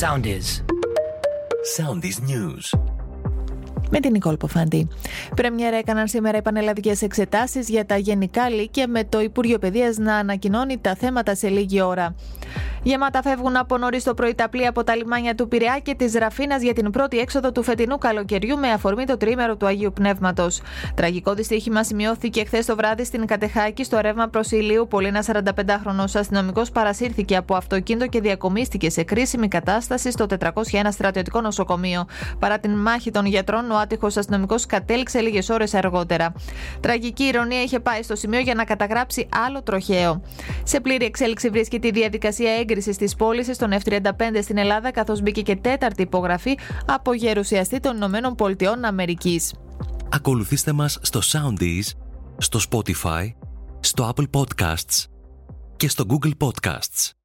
Soundies. Soundies News. με την Νικόλ Ποφαντή. Πρεμιέρα έκαναν σήμερα οι πανελλαδικές εξετάσεις για τα γενικά λύκεια με το Υπουργείο Παιδείας να ανακοινώνει τα θέματα σε λίγη ώρα. Γεμάτα φεύγουν από νωρίς το πρωί τα πλοία από τα λιμάνια του Πειραιά και της Ραφίνας για την πρώτη έξοδο του φετινού καλοκαιριού με αφορμή το τρίμερο του Αγίου Πνεύματος. Τραγικό δυστύχημα σημειώθηκε χθες το βράδυ στην Κατεχάκη στο ρεύμα προς Ηλίου. Πολύ ένα 45χρονο αστυνομικός παρασύρθηκε από αυτοκίνητο και διακομίστηκε σε κρίσιμη κατάσταση στο 401 στρατιωτικό νοσοκομείο. Παρά την μάχη των γιατρών, ο άτυχος αστυνομικός κατέληξε λίγες ώρες αργότερα. Τραγική ηρωνία είχε πάει στο σημείο για να καταγράψει άλλο τροχαίο. Σε πλήρη εξέλιξη βρίσκεται η διαδικασία έγκρισης της πώλησης των F-35 στην Ελλάδα, καθώς μπήκε και τέταρτη υπογραφή από γερουσιαστή των Ηνωμένων Πολιτειών Αμερικής. Ακολουθήστε μας στο Soundees, στο Spotify, στο Apple Podcasts και στο Google Podcasts.